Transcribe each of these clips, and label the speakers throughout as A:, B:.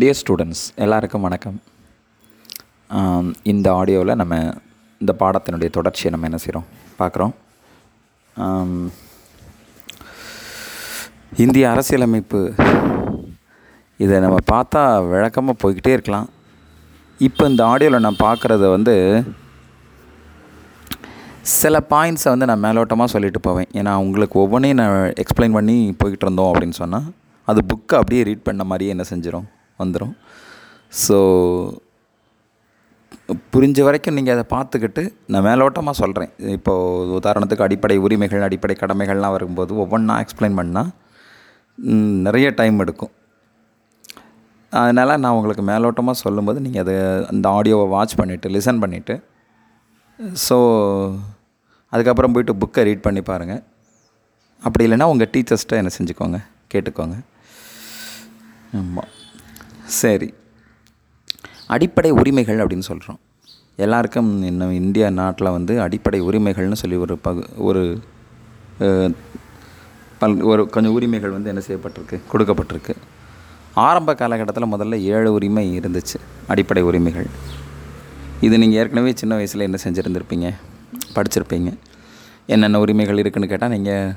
A: Dear students எல்லாருக்கும் வணக்கம். இந்த ஆடியோவில் நம்ம இந்த பாடத்தினுடைய தொடர்ச்சியை நம்ம என்ன செய்கிறோம் பார்க்குறோம். இந்திய அரசியலமைப்பு இதை நம்ம பார்த்தா விளக்கமாக போய்கிட்டே இருக்கலாம். இப்போ இந்த ஆடியோவில் நான் பார்க்குறத வந்து சில பாயிண்ட்ஸை வந்து நான் மேலோட்டமாக சொல்லிட்டு போவேன். ஏன்னா உங்களுக்கு ஒவ்வொன்றையும் நான் எக்ஸ்பிளைன் பண்ணி போய்கிட்டு இருந்தோம் அப்படின்னு சொன்னால் அது புக்கை அப்படியே ரீட் பண்ண மாதிரியே என்ன செஞ்சிடும் வந்துடும் ஸோ புரிஞ்ச வரைக்கும் நீங்கள் அதை பார்த்துக்கிட்டு நான் மேலோட்டமாக சொல்கிறேன் இப்போது உதாரணத்துக்கு அடிப்படை உரிமைகள் அடிப்படை கடமைகள்லாம் வரும்போது ஒவ்வொன்றா எக்ஸ்பிளைன் பண்ணால் நிறைய டைம் எடுக்கும். அதனால் நான் உங்களுக்கு மேலோட்டமாக சொல்லும்போது நீங்கள் அதை அந்த ஆடியோவை வாட்ச் பண்ணிவிட்டு லிசன் பண்ணிவிட்டு ஸோ அதுக்கப்புறம் போயிட்டு புக்கை ரீட் பண்ணி பாருங்கள் அப்படி இல்லைன்னா உங்கள் டீச்சர்ஸ்ட்டை என்ன செஞ்சுக்கோங்க கேட்டுக்கோங்க. ஆமாம் சரி. அடிப்படை உரிமைகள் அப்படின்னு சொல்கிறோம் எல்லாருக்கும் இன்னும் இந்தியா நாட்டில் வந்து அடிப்படை உரிமைகள்னு சொல்லி ஒரு பகு ஒரு பல் ஒரு கொஞ்சம் உரிமைகள் வந்து என்ன செய்யப்பட்டிருக்கு? கொடுக்கப்பட்டிருக்கு. ஆரம்ப காலகட்டத்தில் முதல்ல ஏழு உரிமை இருந்துச்சு அடிப்படை உரிமைகள். இது நீங்கள் ஏற்கனவே சின்ன வயசில் என்ன செஞ்சுருந்துருப்பீங்க? படிச்சிருப்பீங்க. என்னென்ன உரிமைகள் இருக்குதுன்னு கேட்டால் நீங்கள்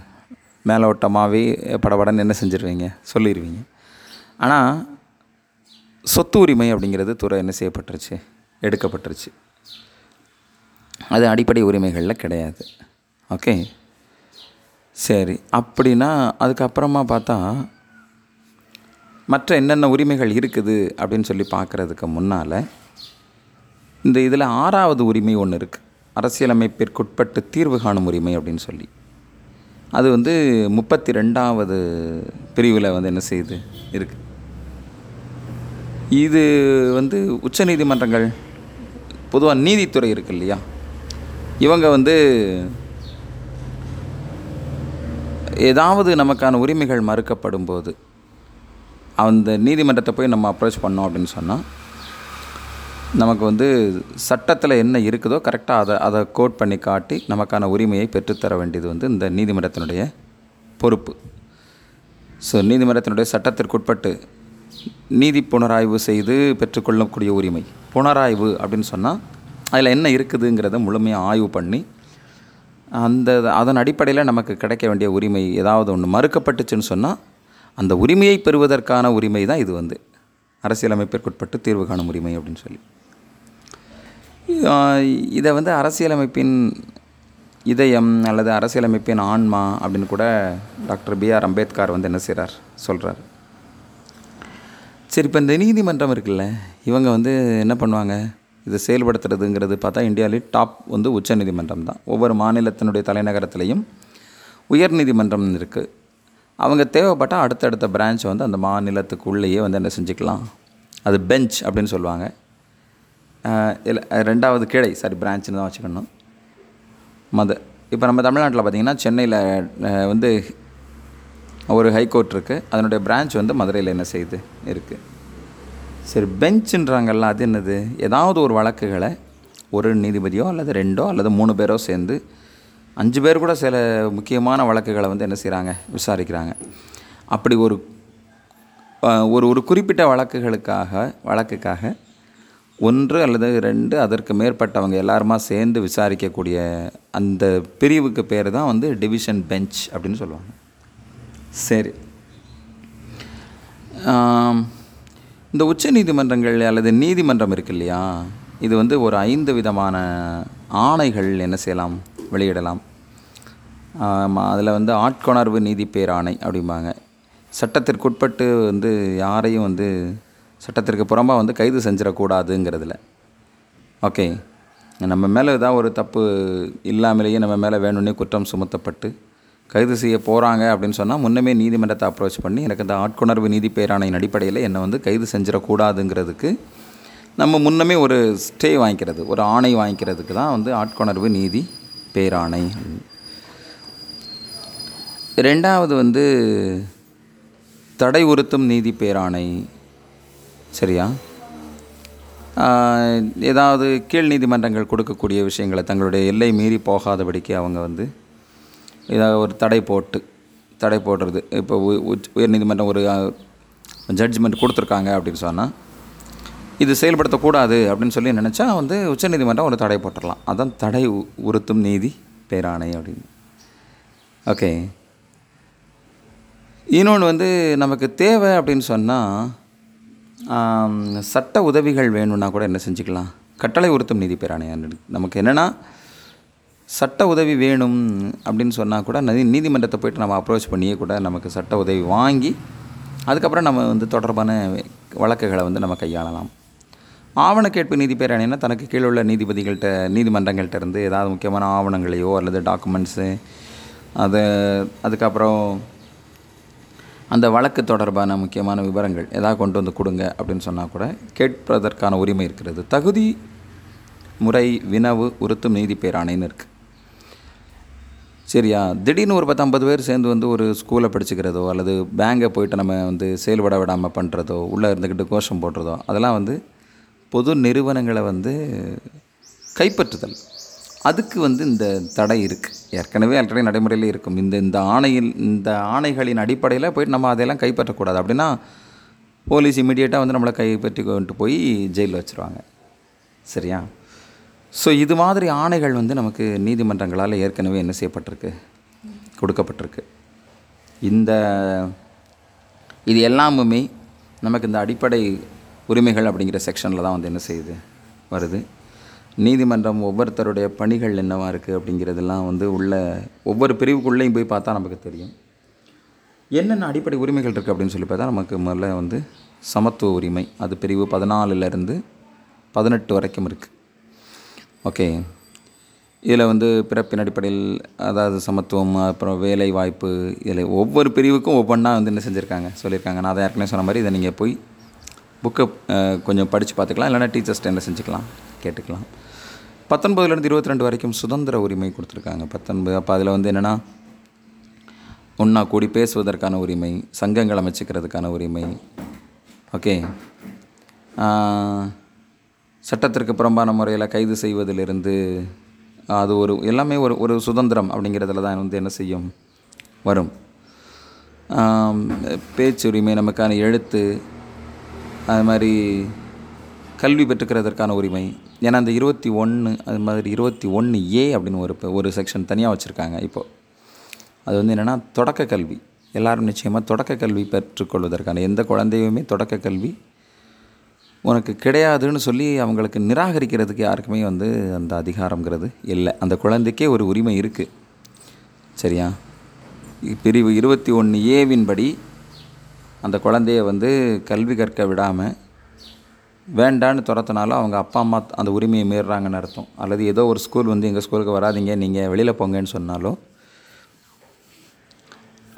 A: மேலோட்டமாகவே படபடன்னு என்ன செஞ்சிருவீங்க? சொல்லிடுவீங்க ஆனால் சொத்து உரிமை அப்படிங்கிறது துறை என்ன செய்யப்பட்டுருச்சு? எடுக்கப்பட்டுருச்சு. அது அடிப்படை உரிமைகளில் கிடையாது. ஓகே? சரி. அப்படின்னா அதுக்கப்புறமா பார்த்தா மற்ற என்னென்ன உரிமைகள் இருக்குது அப்படின்னு சொல்லி பார்க்குறதுக்கு முன்னால் இந்த இதில் ஆறாவது உரிமை ஒன்று இருக்குது அரசியலமைப்பிற்குட்பட்டு தீர்வு காணும் உரிமை அப்படின்னு சொல்லி. அது வந்து முப்பத்தி ரெண்டாவது பிரிவில் வந்து என்ன செய்யுது இருக்குது இது வந்து உச்சநீதிமன்றங்கள் பொதுவாக நீதித்துறை இருக்கு இல்லையா? இவங்க வந்து ஏதாவது நமக்கான உரிமைகள் மறுக்கப்படும் போது அந்த நீதிமன்றத்தை போய் நம்ம அப்ரோச் பண்ணோம் அப்படின்னு சொன்னால் நமக்கு வந்து சட்டத்தில் என்ன இருக்குதோ கரெக்டாக அதை அதை கோட் பண்ணி காட்டி நமக்கான உரிமையை பெற்றுத்தர வேண்டியது வந்து இந்த நீதிமன்றத்தினுடைய பொறுப்பு. ஸோ நீதிமன்றத்தினுடைய சட்டத்திற்குட்பட்டு நீதி புனராய்வு செய்து பெற்றுக்கொள்ளக்கூடிய உரிமை. புனராய்வு அப்படின்னு சொன்னால் அதில் என்ன இருக்குதுங்கிறத முழுமையாக ஆய்வு பண்ணி அந்த அதன் அடிப்படையில் நமக்கு கிடைக்க வேண்டிய உரிமை ஏதாவது ஒன்று மறுக்கப்பட்டுச்சுன்னு சொன்னால் அந்த உரிமையை பெறுவதற்கான உரிமை தான் இது வந்து. அரசியலமைப்பிற்குட்பட்டு தீர்வு காணும் உரிமை அப்படின்னு சொல்லி. இதை வந்து அரசியலமைப்பின் இதயம் அல்லது அரசியலமைப்பின் ஆன்மா அப்படின்னு கூட டாக்டர் பி ஆர் அம்பேத்கர் வந்து என்ன செய்கிறார் சொல்கிறார் சரி இப்போ இந்த நீதிமன்றம் இருக்குல்ல இவங்க வந்து என்ன பண்ணுவாங்க? இதை செயல்படுத்துறதுங்கிறது பார்த்தா இந்தியாவிலே டாப் வந்து உச்ச நீதிமன்றம் தான். ஒவ்வொரு மாநிலத்தினுடைய தலைநகரத்துலேயும் உயர் நீதிமன்றம் இருக்குது அவங்க தேவைப்பட்டால் அடுத்தடுத்த பிரான்ச் வந்து அந்த மாநிலத்துக்குள்ளேயே வந்து என்ன செஞ்சுக்கலாம். அது பெஞ்ச் அப்படின்னு சொல்லுவாங்க. இல்லை ரெண்டாவது கிளை சாரி பிரான்ச்னு தான் வச்சுக்கணும். மத இப்போ நம்ம தமிழ்நாட்டில் பார்த்திங்கன்னா சென்னையில் வந்து ஒரு ஹைகோர்ட் இருக்குது அதனுடைய பிரான்ச் வந்து மதுரையில் என்ன செய்யுது இருக்குது சரி பெஞ்சுன்றாங்கல்ல அது என்னது? ஏதாவது ஒரு வழக்குகளை ஒரு நீதிபதியோ அல்லது ரெண்டோ அல்லது மூணு பேரோ சேர்ந்து அஞ்சு பேர் கூட சில முக்கியமான வழக்குகளை வந்து என்ன செய்கிறாங்க விசாரிக்கிறாங்க. அப்படி ஒரு ஒரு ஒரு குறிப்பிட்ட வழக்குகளுக்காக வழக்குக்காக ஒன்று அல்லது ரெண்டு அதற்கு மேற்பட்டவங்க எல்லாருமா சேர்ந்து விசாரிக்கக்கூடிய அந்த பிரிவுக்கு பேர் தான் வந்து டிவிஷன் பெஞ்ச் அப்படின்னு சொல்லுவாங்க. சரி. இந்த உச்ச நீதிமன்றங்கள் அல்லது நீதிமன்றம் இருக்கு இல்லையா? இது வந்து ஒரு ஐந்து விதமான ஆணைகள் என்ன செய்யலாம்? வெளியிடலாம். அதில் வந்து ஆட்கொணர்வு நீதி பேராணை அப்படிம்பாங்க. சட்டத்திற்குட்பட்டு வந்து யாரையும் வந்து சட்டத்திற்கு புறம்பாக வந்து கைது செஞ்சிடக்கூடாதுங்கிறதுல. ஓகே. நம்ம மேலே ஏதாவது ஒரு தப்பு இல்லாமலேயே நம்ம மேலே வேணும்னே குற்றம் சுமத்தப்பட்டு கைது செய்ய போகிறாங்க அப்படின்னு சொன்னால் முன்னமே நீதிமன்றத்தை அப்ரோச் பண்ணி எனக்கு இந்த ஆட்கொணர்வு நீதி பேராணையின் அடிப்படையில் என்னை வந்து கைது செஞ்சிடக்கூடாதுங்கிறதுக்கு நம்ம முன்னமே ஒரு ஸ்டே வாங்கிக்கிறது ஒரு ஆணை வாங்கிக்கிறதுக்கு தான் வந்து ஆட்கொணர்வு நீதி பேராணை. ரெண்டாவது வந்து தடை உறுத்தும் நீதி பேராணை. சரியா? ஏதாவது கீழ் நீதிமன்றங்கள் கொடுக்கக்கூடிய விஷயங்களை தங்களுடைய எல்லை மீறி போகாதபடிக்கு அவங்க வந்து ஏதாவது ஒரு தடை போட்டு தடை போடுறது. இப்போ உ- உயர்நீதிமன்றம் ஒரு ஜட்ஜ்மெண்ட் கொடுத்துருக்காங்க அப்படின்னு சொன்னால் இது செயல்படுத்தக்கூடாது அப்படின்னு சொல்லி நினச்சா வந்து உச்சநீதிமன்றம் ஒரு தடை போட்டுடலாம் அதான் தடை உறுத்தும் நீதி பேராணை அப்படின்னு. ஓகே. இன்னொன்று வந்து நமக்கு தேவை அப்படின்னு சொன்னால் சட்ட உதவிகள் வேணும்னா கூட என்ன செஞ்சுக்கலாம்? கட்டளை உறுத்தும் நீதி பேராணை நமக்கு என்னென்னா சட்ட உதவி வேணும் அப்படின்னு சொன்னால் கூட நதி நீதிமன்றத்தை போயிட்டு நம்ம அப்ரோச் பண்ணியே கூட நமக்கு சட்ட உதவி வாங்கி அதுக்கப்புறம் நம்ம வந்து தொடர்பான வழக்குகளை வந்து நம்ம கையாளலாம். ஆவண கேட்பு நீதி பேராணைனா தனக்கு கீழே உள்ள நீதிபதிகள்கிட்ட நீதிமன்றங்கள்கிட்ட இருந்து ஏதாவது முக்கியமான ஆவணங்களையோ அல்லது டாக்குமெண்ட்ஸு அது அதுக்கப்புறம் அந்த வழக்கு தொடர்பான முக்கியமான விவரங்கள் ஏதாவது கொண்டு வந்து கொடுங்க அப்படின்னு சொன்னால் கூட கேட்பதற்கான உரிமை இருக்கிறது. தகுதி முறை வினவு உறுத்தும் நீதி பேராணைன்னு இருக்குது சரியா? திடீர்னு ஒரு பத்து ஐம்பது பேர் சேர்ந்து வந்து ஒரு ஸ்கூலை படிச்சுக்கிறதோ அல்லது பேங்கை போயிட்டு நம்ம வந்து செயல்பட விடாமல் பண்ணுறதோ உள்ளே இருந்துக்கிட்டு கோஷம் போடுறதோ அதெல்லாம் வந்து பொது நிறுவனங்களை வந்து கைப்பற்றுதல். அதுக்கு வந்து இந்த தடை இருக்குது ஏற்கனவே ஆல்ரெடி நடைமுறையில் இருக்கும். இந்த இந்த ஆணையில் இந்த ஆணைகளின் அடிப்படையில் போயிட்டு நம்ம அதையெல்லாம் கைப்பற்றக்கூடாது. அப்படின்னா போலீஸ் இமீடியட்டாக வந்து நம்மளை கைப்பற்றி கொண்டு போய் ஜெயிலில் வச்சுருவாங்க. சரியா? ஸோ இது மாதிரி ஆணைகள் வந்து நமக்கு நீதிமன்றங்களால் ஏற்கனவே என்ன செய்யப்பட்டிருக்கு? கொடுக்கப்பட்டிருக்கு. இந்த இது எல்லாமுமே நமக்கு இந்த அடிப்படை உரிமைகள் அப்படிங்கிற செக்ஷனில் தான் வந்து என்ன செய்யுது? வருது. நீதிமன்றம் ஒவ்வொருத்தருடைய பணிகள் என்னவாக இருக்குது அப்படிங்கிறதெல்லாம் வந்து உள்ள ஒவ்வொரு பிரிவுக்குள்ளேயும் போய் பார்த்தா நமக்கு தெரியும். என்னென்ன அடிப்படை உரிமைகள் இருக்குது அப்படின்னு சொல்லி பார்த்தா நமக்கு முதல்ல வந்து சமத்துவ உரிமை. அது பிரிவு பதினாலுலேருந்து பதினெட்டு வரைக்கும் இருக்குது ஓகே. இதில் வந்து பிறப்பின் அடிப்படையில் அதாவது சமத்துவம் அப்புறம் வேலை வாய்ப்பு இதில் ஒவ்வொரு பிரிவுக்கும் ஒவ்வொன்றா வந்து என்ன செஞ்சுருக்காங்க சொல்லியிருக்காங்க. நான் அதை ஏற்கனவே சொன்ன மாதிரி இதை நீங்கள் போய் புக்கை கொஞ்சம் படித்து பார்த்துக்கலாம். இல்லைன்னா டீச்சர்ஸ் என்ன செஞ்சுக்கலாம் கேட்டுக்கலாம். பத்தொன்பதுலேருந்து இருபத்தி ரெண்டு வரைக்கும் சுதந்திர உரிமை கொடுத்துருக்காங்க. பத்தொன்பது அப்போ அதில் வந்து என்னென்னா ஒன்றா கூடி பேசுவதற்கான உரிமை சங்கங்கள் அமைச்சிக்கிறதுக்கான உரிமை. ஓகே. சட்டத்திற்கு புறம்பான முறையில் கைது செய்வதிலிருந்து அது ஒரு எல்லாமே ஒரு ஒரு சுதந்திரம் அப்படிங்கிறதுல தான் வந்து என்ன செய்யும்? வரும். பேச்சுரிமை நமக்கான எழுத்து அது மாதிரி கல்வி பெற்றுக்கிறதற்கான உரிமை. ஏன்னா அந்த இருபத்தி ஒன்று அது மாதிரி இருபத்தி ஒன்று ஏ அப்படின்னு ஒரு ஒரு செக்ஷன் தனியாக வச்சுருக்காங்க இப்போது அது வந்து என்னென்னா தொடக்க கல்வி. எல்லோரும் நிச்சயமாக தொடக்க கல்வி பெற்றுக்கொள்வதற்கான எந்த குழந்தையுமே தொடக்க கல்வி உனக்கு கிடையாதுன்னு சொல்லி அவங்களுக்கு நிராகரிக்கிறதுக்கு யாருக்குமே வந்து அந்த அதிகாரங்கிறது இல்லை. அந்த குழந்தைக்கே ஒரு உரிமை இருக்குது சரியா? பிரிவு இருபத்தி ஒன்று ஏவின் படி அந்த குழந்தைய வந்து கல்வி கற்க விடாமல் வேண்டான்னு துரத்தினாலும் அவங்க அப்பா அம்மா அந்த உரிமையை மீறுறாங்கன்னு அர்த்தம். அல்லது ஏதோ ஒரு ஸ்கூல் வந்து எங்கள் ஸ்கூலுக்கு வராதீங்க நீங்கள் வெளியில் போங்கன்னு சொன்னாலோ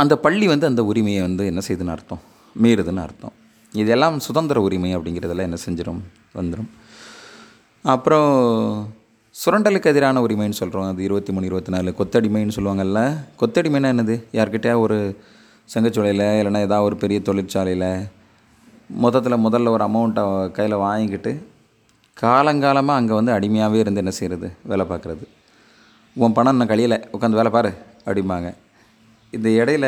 A: அந்த பள்ளி வந்து அந்த உரிமையை வந்து என்ன செய்யுதுன்னு அர்த்தம்? மீறுதுன்னு அர்த்தம். இதெல்லாம் சுதந்திர உரிமை அப்படிங்கிறதெல்லாம் என்ன செஞ்சிடும் வந்துடும் அப்புறம் சுரண்டலுக்கு எதிரான உரிமைன்னு சொல்கிறோம் அது இருபத்தி மூணு இருபத்தி நாலு. கொத்தடிமைன்னு சொல்லுவாங்கல்ல. கொத்தடிமைனா என்னது? யார்கிட்டயா ஒரு சங்கச்சோலையில் இல்லைன்னா ஏதாவது ஒரு பெரிய தொழிற்சாலையில் மொத்தத்தில் முதல்ல ஒரு அமௌண்ட்டை கையில் வாங்கிக்கிட்டு காலங்காலமாக அங்கே வந்து அடிமையாகவே இருந்து என்ன செய்கிறது வேலை பார்க்குறது. உன் பணம் இன்னும் கழியலை. உட்காந்து வேலை பாரு அப்படிம்பாங்க. இந்த இடையில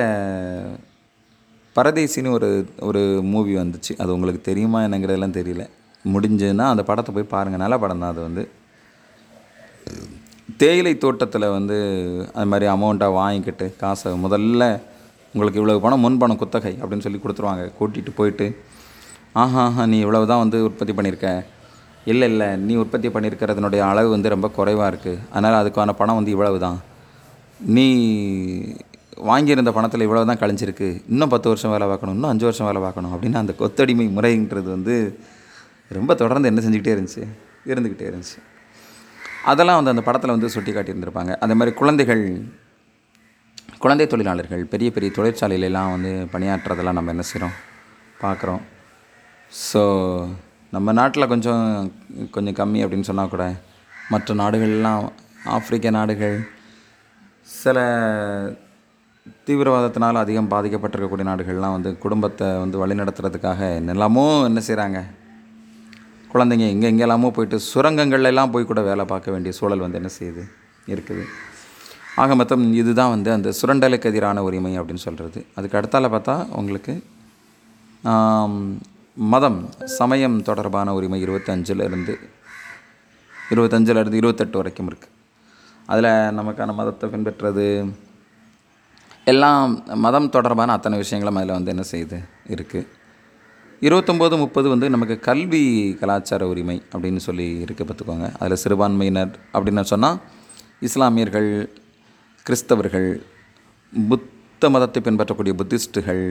A: பரதேசின்னு ஒரு ஒரு மூவி வந்துச்சு. அது உங்களுக்கு தெரியுமா என்னங்கிறதெல்லாம் தெரியல. முடிஞ்சுன்னா அந்த படத்தை போய் பாருங்கள் நல்ல படம் தான் அது வந்து. தேயிலை தோட்டத்தில் வந்து அது மாதிரி அமௌண்ட்டாக வாங்கிக்கிட்டு காசை முதல்ல உங்களுக்கு இவ்வளவு பணம் முன் பணம் குத்தகை அப்படின்னு சொல்லி கொடுத்துருவாங்க. கூட்டிகிட்டு போயிட்டு ஆஹா ஆஹா நீ இவ்வளவு தான் வந்து உற்பத்தி பண்ணியிருக்க இல்லை இல்லை நீ உற்பத்தி பண்ணியிருக்கிறதுனுடைய அளவு வந்து ரொம்ப குறைவாக இருக்குது அதனால் அதுக்கான பணம் வந்து இவ்வளவு தான் நீ வாங்கியிருந்த பணத்தில் இவ்வளோ தான் கழிஞ்சிருக்கு. இன்னும் பத்து வருஷம் வேலை பார்க்கணும் இன்னும் அஞ்சு வருஷம் வேலை பார்க்கணும் அப்படின்னு அந்த கொத்தடிமை முறைன்றது வந்து ரொம்ப தொடர்ந்து என்ன செஞ்சுக்கிட்டே இருந்துச்சு இருந்துக்கிட்டே இருந்துச்சு. அதெல்லாம் வந்து அந்த படத்தில் வந்து சுட்டி காட்டியிருந்திருப்பாங்க அதே மாதிரி குழந்தைகள் குழந்தை தொழிலாளர்கள் பெரிய பெரிய தொழிற்சாலையிலலாம் வந்து பணியாற்றுறதெல்லாம் நம்ம என்ன செய்கிறோம் பார்க்குறோம். ஸோ நம்ம நாட்டில் கொஞ்சம் கொஞ்சம் கம்மி அப்படின்னு சொன்னால் கூட மற்ற நாடுகள்லாம் ஆப்பிரிக்க நாடுகள் சில தீவிரவாதத்தினால் அதிகம் பாதிக்கப்பட்டிருக்கக்கூடிய நாடுகள்லாம் வந்து குடும்பத்தை வந்து வழிநடத்துறதுக்காக என்னெல்லாமோ என்ன செய்கிறாங்க குழந்தைங்க எங்கே எங்கெல்லாமோ போயிட்டு சுரங்கங்கள்லாம் போய் கூட வேலை பார்க்க வேண்டிய சூழல் வந்து என்ன செய்யுது? இருக்குது. ஆக மொத்தம் இதுதான் வந்து அந்த சுரண்டலுக்கு எதிரான உரிமை அப்படின்னு சொல்கிறது அதுக்கு அடுத்தால் பார்த்தா உங்களுக்கு மதம் சமயம் தொடர்பான உரிமை இருபத்தஞ்சிலிருந்து இருபத்தஞ்சிலிருந்து இருபத்தெட்டு வரைக்கும் இருக்குது அதில் நமக்கான மதத்தை பின்பற்றுறது எல்லாம் மதம் தொடர்பான அத்தனை விஷயங்களும் அதில் வந்து என்ன செய்யுது இருக்குது இருபத்தொம்போது முப்பது வந்து நமக்கு கல்வி கலாச்சார உரிமை அப்படின்னு சொல்லி இருக்குது பார்த்துக்கோங்க. அதில் சிறுபான்மையினர் அப்படின்னு சொன்னால் இஸ்லாமியர்கள் கிறிஸ்தவர்கள் புத்த மதத்தை பின்பற்றக்கூடிய புத்திஸ்டுகள்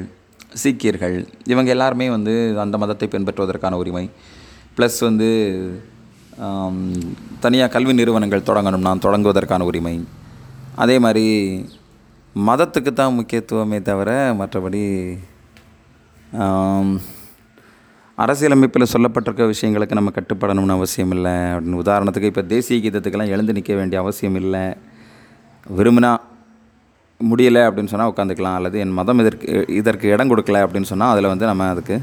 A: சீக்கியர்கள் இவங்க எல்லாருமே வந்து அந்த மதத்தை பின்பற்றுவதற்கான உரிமை. ப்ளஸ் வந்து தனியாக கல்வி நிறுவனங்கள் தொடங்கணும்னா தொடங்குவதற்கான உரிமை. அதே மாதிரி மதத்துக்கு தான் முக்கியத்துவமே தவிர மற்றபடி அரசியலமைப்பில் சொல்லப்பட்டிருக்க விஷயங்களுக்கு நம்ம கட்டுப்படணும்னு அவசியம் இல்லை. அப்படின்னு உதாரணத்துக்கு இப்போ தேசிய கீதத்துக்கெல்லாம் எழுந்து நிற்க வேண்டிய அவசியம் இல்லை. விரும்பினா முடியலை அப்படின்னு சொன்னால் உட்காந்துக்கலாம். அல்லது என் மதம் இதற்கு இதற்கு இடம் கொடுக்கல அப்படின்னு சொன்னால் அதில் வந்து நம்ம அதுக்கு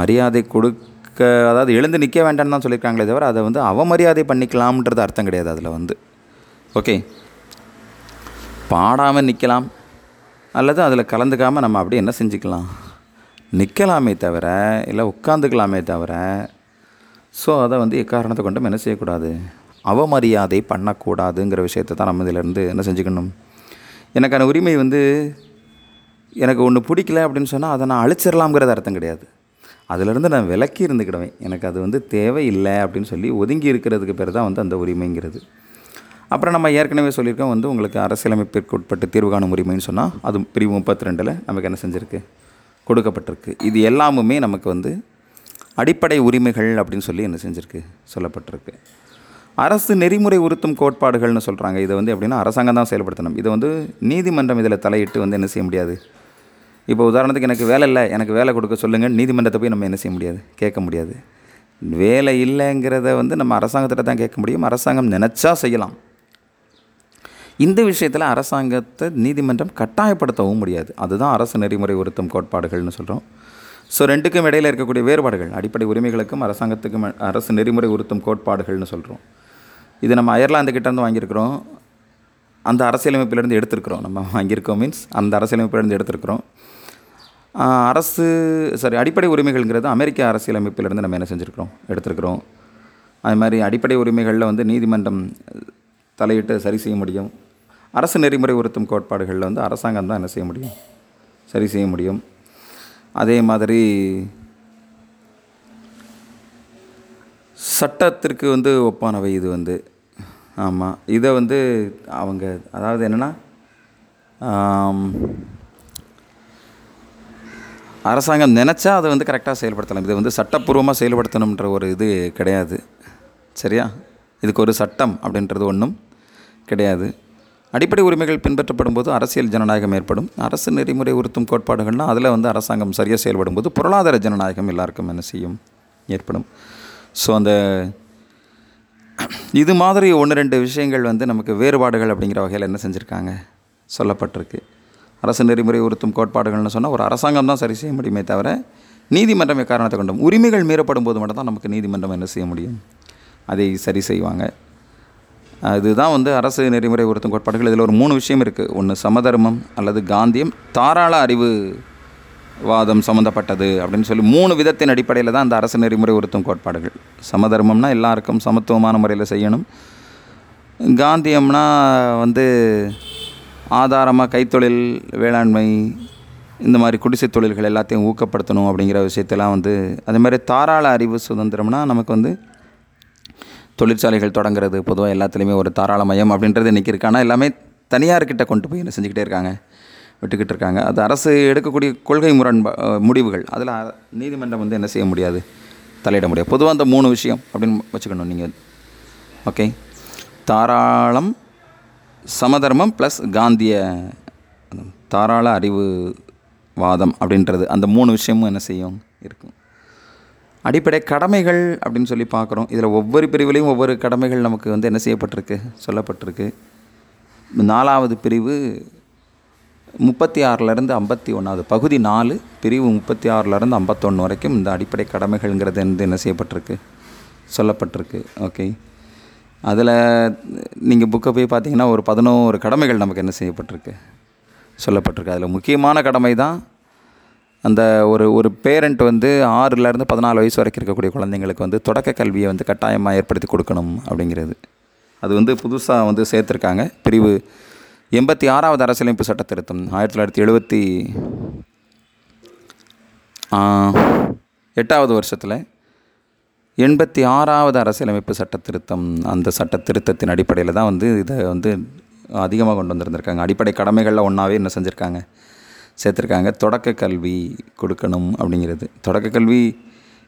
A: மரியாதை கொடுக்க அதாவது எழுந்து நிற்க வேண்டாம்னு தான் சொல்லியிருக்காங்களே தவிர அதை வந்து அவமரியாதை பண்ணிக்கலாம்ன்றது அர்த்தம் கிடையாது அதில் வந்து. ஓகே? பாடாமல் நிற்கலாம். அல்லது அதில் கலந்துக்காமல் நம்ம அப்படியே என்ன செஞ்சுக்கலாம்? நிற்கலாமே தவிர இல்லை உட்காந்துக்கலாமே தவிர ஸோ அதை வந்து எக்காரணத்தை கொண்டும் என்ன செய்யக்கூடாது? அவமரியாதை பண்ணக்கூடாதுங்கிற விஷயத்தை தான் நம்ம இதிலேருந்து என்ன செஞ்சுக்கணும்? எனக்கான உரிமை வந்து எனக்கு ஒன்று பிடிக்கல அப்படின்னு சொன்னால் அதை நான் அழிச்சிடலாம்ங்கிறது அர்த்தம் கிடையாது. அதிலிருந்து நான் விலக்கி இருந்துக்கிடுவேன். எனக்கு அது வந்து தேவையில்லை அப்படின்னு சொல்லி ஒதுங்கி இருக்கிறதுக்கு பேர் தான் வந்து அந்த உரிமைங்கிறது. அப்புறம் நம்ம ஏற்கனவே சொல்லியிருக்கோம் வந்து உங்களுக்கு அரசியலமைப்பிற்கு உட்பட்டு தீர்வு காணும் உரிமைன்னு சொன்னால் அது பிரிவு முப்பத்தி ரெண்டில் நமக்கு என்ன செஞ்சுருக்கு? கொடுக்கப்பட்டிருக்கு. இது எல்லாமுமே நமக்கு வந்து அடிப்படை உரிமைகள் அப்படின்னு சொல்லி என்ன செஞ்சுருக்கு? சொல்லப்பட்டிருக்கு. அரசு நெறிமுறை உறுத்தும் கோட்பாடுகள்னு சொல்கிறாங்க இதை வந்து எப்படின்னா அரசாங்கம் தான் செயல்படுத்தணும். இதை வந்து நீதிமன்றம் இதில் தலையிட்டு வந்து என்ன செய்ய முடியாது? இப்போ உதாரணத்துக்கு எனக்கு வேலை இல்லை எனக்கு வேலை கொடுக்க சொல்லுங்கள் நீதிமன்றத்தை போய் நம்ம என்ன செய்ய முடியாது? கேட்க முடியாது. வேலை இல்லைங்கிறத வந்து நம்ம அரசாங்கத்திட்ட தான் கேட்க முடியும். அரசாங்கம் நினச்சா செய்யலாம். இந்த விஷயத்தில் அரசாங்கத்தை நீதிமன்றம் கட்டாயப்படுத்தவும் முடியாது. அதுதான் அரசு நெறிமுறை உறுத்தும் கோட்பாடுகள்னு சொல்கிறோம் ஸோ ரெண்டுக்கும் இடையில் இருக்கக்கூடிய வேறுபாடுகள் அடிப்படை உரிமைகளுக்கும் அரசாங்கத்துக்கும் அரசு நெறிமுறை உறுத்தும் கோட்பாடுகள்னு சொல்கிறோம் இது நம்ம அயர்லாந்து கிட்டேருந்து வாங்கியிருக்கிறோம். அந்த அரசியலமைப்பிலேருந்து எடுத்திருக்கிறோம். நம்ம வாங்கியிருக்கோம் மீன்ஸ் அந்த அரசியலமைப்பிலேருந்து எடுத்திருக்கிறோம். அரசு சாரி அடிப்படை உரிமைகள்ங்கிறது அமெரிக்க அரசியலமைப்பிலேருந்து நம்ம என்ன செஞ்சுருக்கிறோம்? எடுத்திருக்கிறோம். அது மாதிரி அடிப்படை உரிமைகளில் வந்து நீதிமன்றம் தலையிட்டு சரி செய்ய முடியும். அரசு நெறிமுறை உறுத்தும் கோட்பாடுகளில் வந்து அரசாங்கம் தான் என்ன செய்ய முடியும்? சரி செய்ய முடியும். அதே மாதிரி சட்டத்திற்கு வந்து ஒப்பானவை இது வந்து. ஆமாம் இதை வந்து அவங்க அதாவது என்னென்னா அரசாங்கம் நினச்சா அதை வந்து கரெக்டாக செயல்படுத்தலாம். இது வந்து சட்டப்பூர்வமாக செயல்படுத்தணுன்ற ஒரு இது கிடையாது. சரியா? இதுக்கு ஒரு சட்டம் அப்படின்றது ஒன்றும் கிடையாது. அடிப்படை உரிமைகள் பின்பற்றப்படும் போது அரசியல் ஜனநாயகம் ஏற்படும். அரசு நெறிமுறை உறுத்தும் கோட்பாடுகள்னால் அதில் வந்து அரசாங்கம் சரியாக செயல்படும் போது பொருளாதார ஜனநாயகம் எல்லாருக்கும் என்ன செய்யும்? ஏற்படும். ஸோ அந்த இது மாதிரி ஒன்று ரெண்டு விஷயங்கள் வந்து நமக்கு வேறுபாடுகள் அப்படிங்கிற வகையில் என்ன செஞ்சுருக்காங்க? சொல்லப்பட்டிருக்கு. அரசு நெறிமுறை உறுத்தும் கோட்பாடுகள்னு சொன்னால் ஒரு அரசாங்கம் தான் சரி செய்ய முடியுமே தவிர நீதிமன்றம் காரணத்தை கொண்டும் உரிமைகள் மீறப்படும் போது மட்டும் தான் நமக்கு நீதிமன்றம் என்ன செய்ய முடியும்? அதை சரி செய்வாங்க. அதுதான் வந்து அரசு நெறிமுறை உறுத்தும் கோட்பாடுகள். இதில் ஒரு மூணு விஷயம் இருக்குது ஒன்று சமதர்மம் அல்லது காந்தியம். தாராள அறிவு வாதம் சம்மந்தப்பட்டது அப்படின்னு சொல்லி மூணு விதத்தின் அடிப்படையில் தான் அந்த அரசு நெறிமுறை உறுத்தும் கோட்பாடுகள். சமதர்மம்னா எல்லாருக்கும் சமத்துவமான முறையில் செய்யணும். காந்தியம்னா வந்து ஆதாரமாக கைத்தொழில் வேளாண்மை இந்த மாதிரி குடிசை தொழில்கள் எல்லாத்தையும் ஊக்கப்படுத்தணும் அப்படிங்கிற விஷயத்தெல்லாம் வந்து அதே மாதிரி தாராள அறிவு சுதந்திரம்னா நமக்கு வந்து தொழிற்சாலைகள் தொடங்குறது பொதுவாக எல்லாத்துலேயுமே ஒரு தாராள மையம் அப்படின்றது இன்றைக்கி இருக்கு. ஆனால் எல்லாமே தனியார்கிட்ட கொண்டு போய் என்ன செஞ்சுக்கிட்டே இருக்காங்க விட்டுக்கிட்டு இருக்காங்க. அது அரசு எடுக்கக்கூடிய கொள்கை முரண்பா முடிவுகள். அதில் நீதிமன்றம் வந்து என்ன செய்ய முடியாது? தலையிட முடியாது. பொதுவாக அந்த மூணு விஷயம் அப்படின்னு வச்சுக்கணும் நீங்கள் ஓகே. தாராளம் சமதர்மம் ப்ளஸ் காந்திய தாராள அறிவு வாதம் அப்படின்றது அந்த மூணு விஷயமும் என்ன செய்யும்? இருக்கும். அடிப்படை கடமைகள் அப்படின்னு சொல்லி பார்க்குறோம். இதில் ஒவ்வொரு பிரிவுலேயும் ஒவ்வொரு கடமைகள் நமக்கு வந்து என்ன செய்யப்பட்டிருக்கு? சொல்லப்பட்டிருக்கு. நாலாவது பிரிவு முப்பத்தி ஆறிலேருந்து ஐம்பத்தி ஒன்றாவது பகுதி நாலு பிரிவு முப்பத்தி ஆறிலேருந்து ஐம்பத்தொன்று வரைக்கும் இந்த அடிப்படை கடமைகள்ங்கிறது வந்து என்ன செய்யப்பட்டிருக்கு? சொல்லப்பட்டிருக்கு. ஓகே. அதில் நீங்கள் புக்கை போய் பார்த்தீங்கன்னா ஒரு பதினோரு கடமைகள் நமக்கு என்ன செய்யப்பட்டிருக்கு? சொல்லப்பட்டிருக்கு. அதில் முக்கியமான கடமை தான் அந்த ஒரு ஒரு பேரண்ட் வந்து ஆறுலேருந்து பதினாலு வயசு வரைக்கும் இருக்கக்கூடிய குழந்தைங்களுக்கு வந்து தொடக்க கல்வியை வந்து கட்டாயமாக ஏற்படுத்தி கொடுக்கணும் அப்படிங்கிறது. அது வந்து புதுசாக வந்து சேர்த்துருக்காங்க. பிரிவு எண்பத்தி ஆறாவது அரசியலமைப்பு சட்ட திருத்தம் ஆயிரத்தி தொள்ளாயிரத்தி எழுபத்தி எட்டாவது வருஷத்தில் எண்பத்தி ஆறாவது அரசியலமைப்பு சட்ட திருத்தம் அந்த சட்ட திருத்தத்தின் அடிப்படையில் தான் வந்து இதை வந்து அதிகமாக கொண்டு வந்திருந்திருக்காங்க. அடிப்படை கடமைகளில் ஒன்றாவே என்ன செஞ்சுருக்காங்க? சேர்த்துருக்காங்க. தொடக்க கல்வி கொடுக்கணும் அப்படிங்கிறது. தொடக்க கல்வி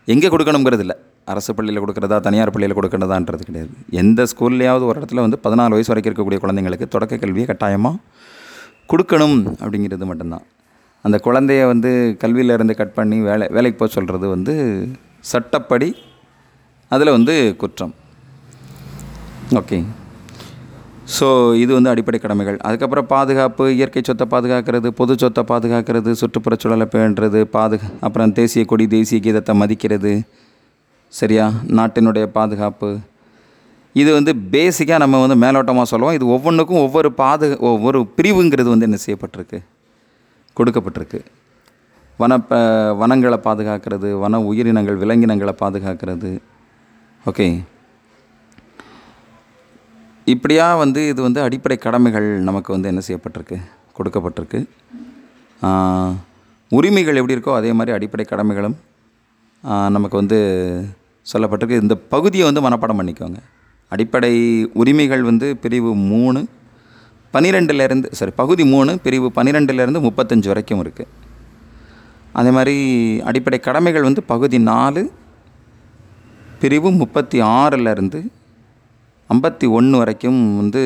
A: எங்கே கொடுக்கணுங்கிறது இல்லை. அரசு பள்ளியில் கொடுக்குறதா தனியார் பள்ளியில் கொடுக்கறதான்றது கிடையாது. எந்த ஸ்கூல்லையாவது ஒரு இடத்துல வந்து பதினாலு வயசு வரைக்கும் இருக்கக்கூடிய குழந்தைங்களுக்கு தொடக்க கல்வியை கட்டாயமாக கொடுக்கணும் அப்படிங்கிறது மட்டும்தான். அந்த குழந்தைய வந்து கல்வியிலேருந்து கட் பண்ணி வேலை வேலைக்கு போக சொல்கிறது வந்து சட்டப்படி அதில் வந்து குற்றம். ஓகே. ஸோ இது வந்து அடிப்படை கடமைகள். அதுக்கப்புறம் பாதுகாப்பு இயற்கை சொத்தை பாதுகாக்கிறது பொது சொத்தை பாதுகாக்கிறது சுற்றுப்புறச் சூழலை பேணுறது பாதுகா அப்புறம் தேசிய கொடி தேசிய கீதத்தை மதிக்கிறது. சரியா? நாட்டினுடைய பாதுகாப்பு. இது வந்து பேசிக்காக நம்ம வந்து மேலோட்டமாக சொல்லுவோம். இது ஒவ்வொன்றுக்கும் ஒவ்வொரு பாது ஒவ்வொரு பிரிவுங்கிறது வந்து என்ன செய்யப்பட்டிருக்கு? கொடுக்கப்பட்டிருக்கு. வன ப வனங்களை பாதுகாக்கிறது வன உயிரினங்கள் விலங்கினங்களை பாதுகாக்கிறது. ஓகே இப்படியா வந்து இது வந்து அடிப்படை கடமைகள் நமக்கு வந்து என்ன செய்யப்பட்டிருக்கு? கொடுக்கப்பட்டிருக்கு. உரிமைகள் எப்படி இருக்கோ அதே மாதிரி அடிப்படை கடமைகளும் நமக்கு வந்து சொல்லப்பட்டிருக்கு. இந்த பகுதியை வந்து மனப்பாடம் பண்ணிக்கோங்க. அடிப்படை உரிமைகள் வந்து பிரிவு மூணு பன்னிரெண்டுலேருந்து சரி பகுதி மூணு பிரிவு பன்னிரெண்டுலேருந்து முப்பத்தஞ்சு வரைக்கும் இருக்குது அதே மாதிரி அடிப்படை கடமைகள் வந்து பகுதி நாலு பிரிவு முப்பத்தி ஆறிலிருந்து ஐம்பத்தி ஒன்று வரைக்கும் வந்து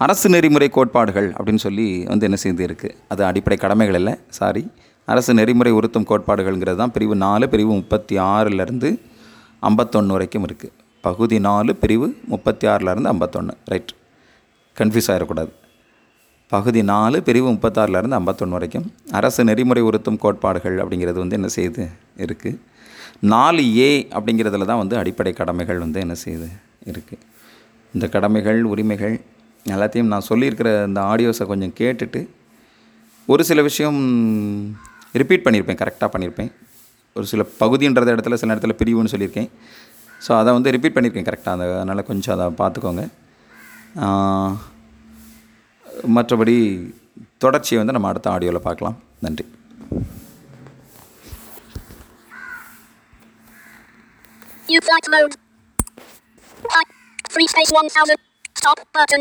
A: அரசு நெறிமுறை கோட்பாடுகள் அப்படின்னு சொல்லி வந்து என்ன செய்து இருக்குது அது அடிப்படை கடமைகள் இல்லை. சாரி அரசு நெறிமுறை உறுத்தும் கோட்பாடுகள்ங்கிறது தான் பிரிவு நாலு பிரிவு முப்பத்தி ஆறிலிருந்து ஐம்பத்தொன்று வரைக்கும் இருக்குது பகுதி நாலு பிரிவு முப்பத்தி ஆறிலேருந்து ஐம்பத்தொன்று ரைட் கன்ஃபியூஸ் ஆகிடக்கூடாது பகுதி நாலு பிரிவு முப்பத்தாறுலேருந்து ஐம்பத்தொன்று வரைக்கும் அரசு நெறிமுறை உறுத்தும் கோட்பாடுகள் அப்படிங்கிறது வந்து என்ன செய்யுது இருக்குது நாலு ஏ அப்படிங்கிறதுல தான் வந்து அடிப்படை கடமைகள் வந்து என்ன செய்யுது இருக்குது இந்த கடமைகள் உரிமைகள் எல்லாத்தையும் நான் சொல்லியிருக்கிற இந்த ஆடியோஸை கொஞ்சம் கேட்டுட்டு ஒரு சில விஷயம் ரிப்பீட் பண்ணியிருப்பேன் கரெக்டாக பண்ணியிருப்பேன். ஒரு சில பகுதின்றத இடத்துல சில இடத்துல பிரிவுன்னு சொல்லியிருக்கேன். ஸோ அதை வந்து ரிப்பீட் பண்ணியிருக்கேன் கரெக்டாக அந்த அதனால் கொஞ்சம் அதை பார்த்துக்கோங்க. மற்றபடி தொடர்ச்சியை வந்து நம்ம அடுத்த ஆடியோவில் பார்க்கலாம். நன்றி.
B: You flight mode. Hi. Free space 1000. Stop button.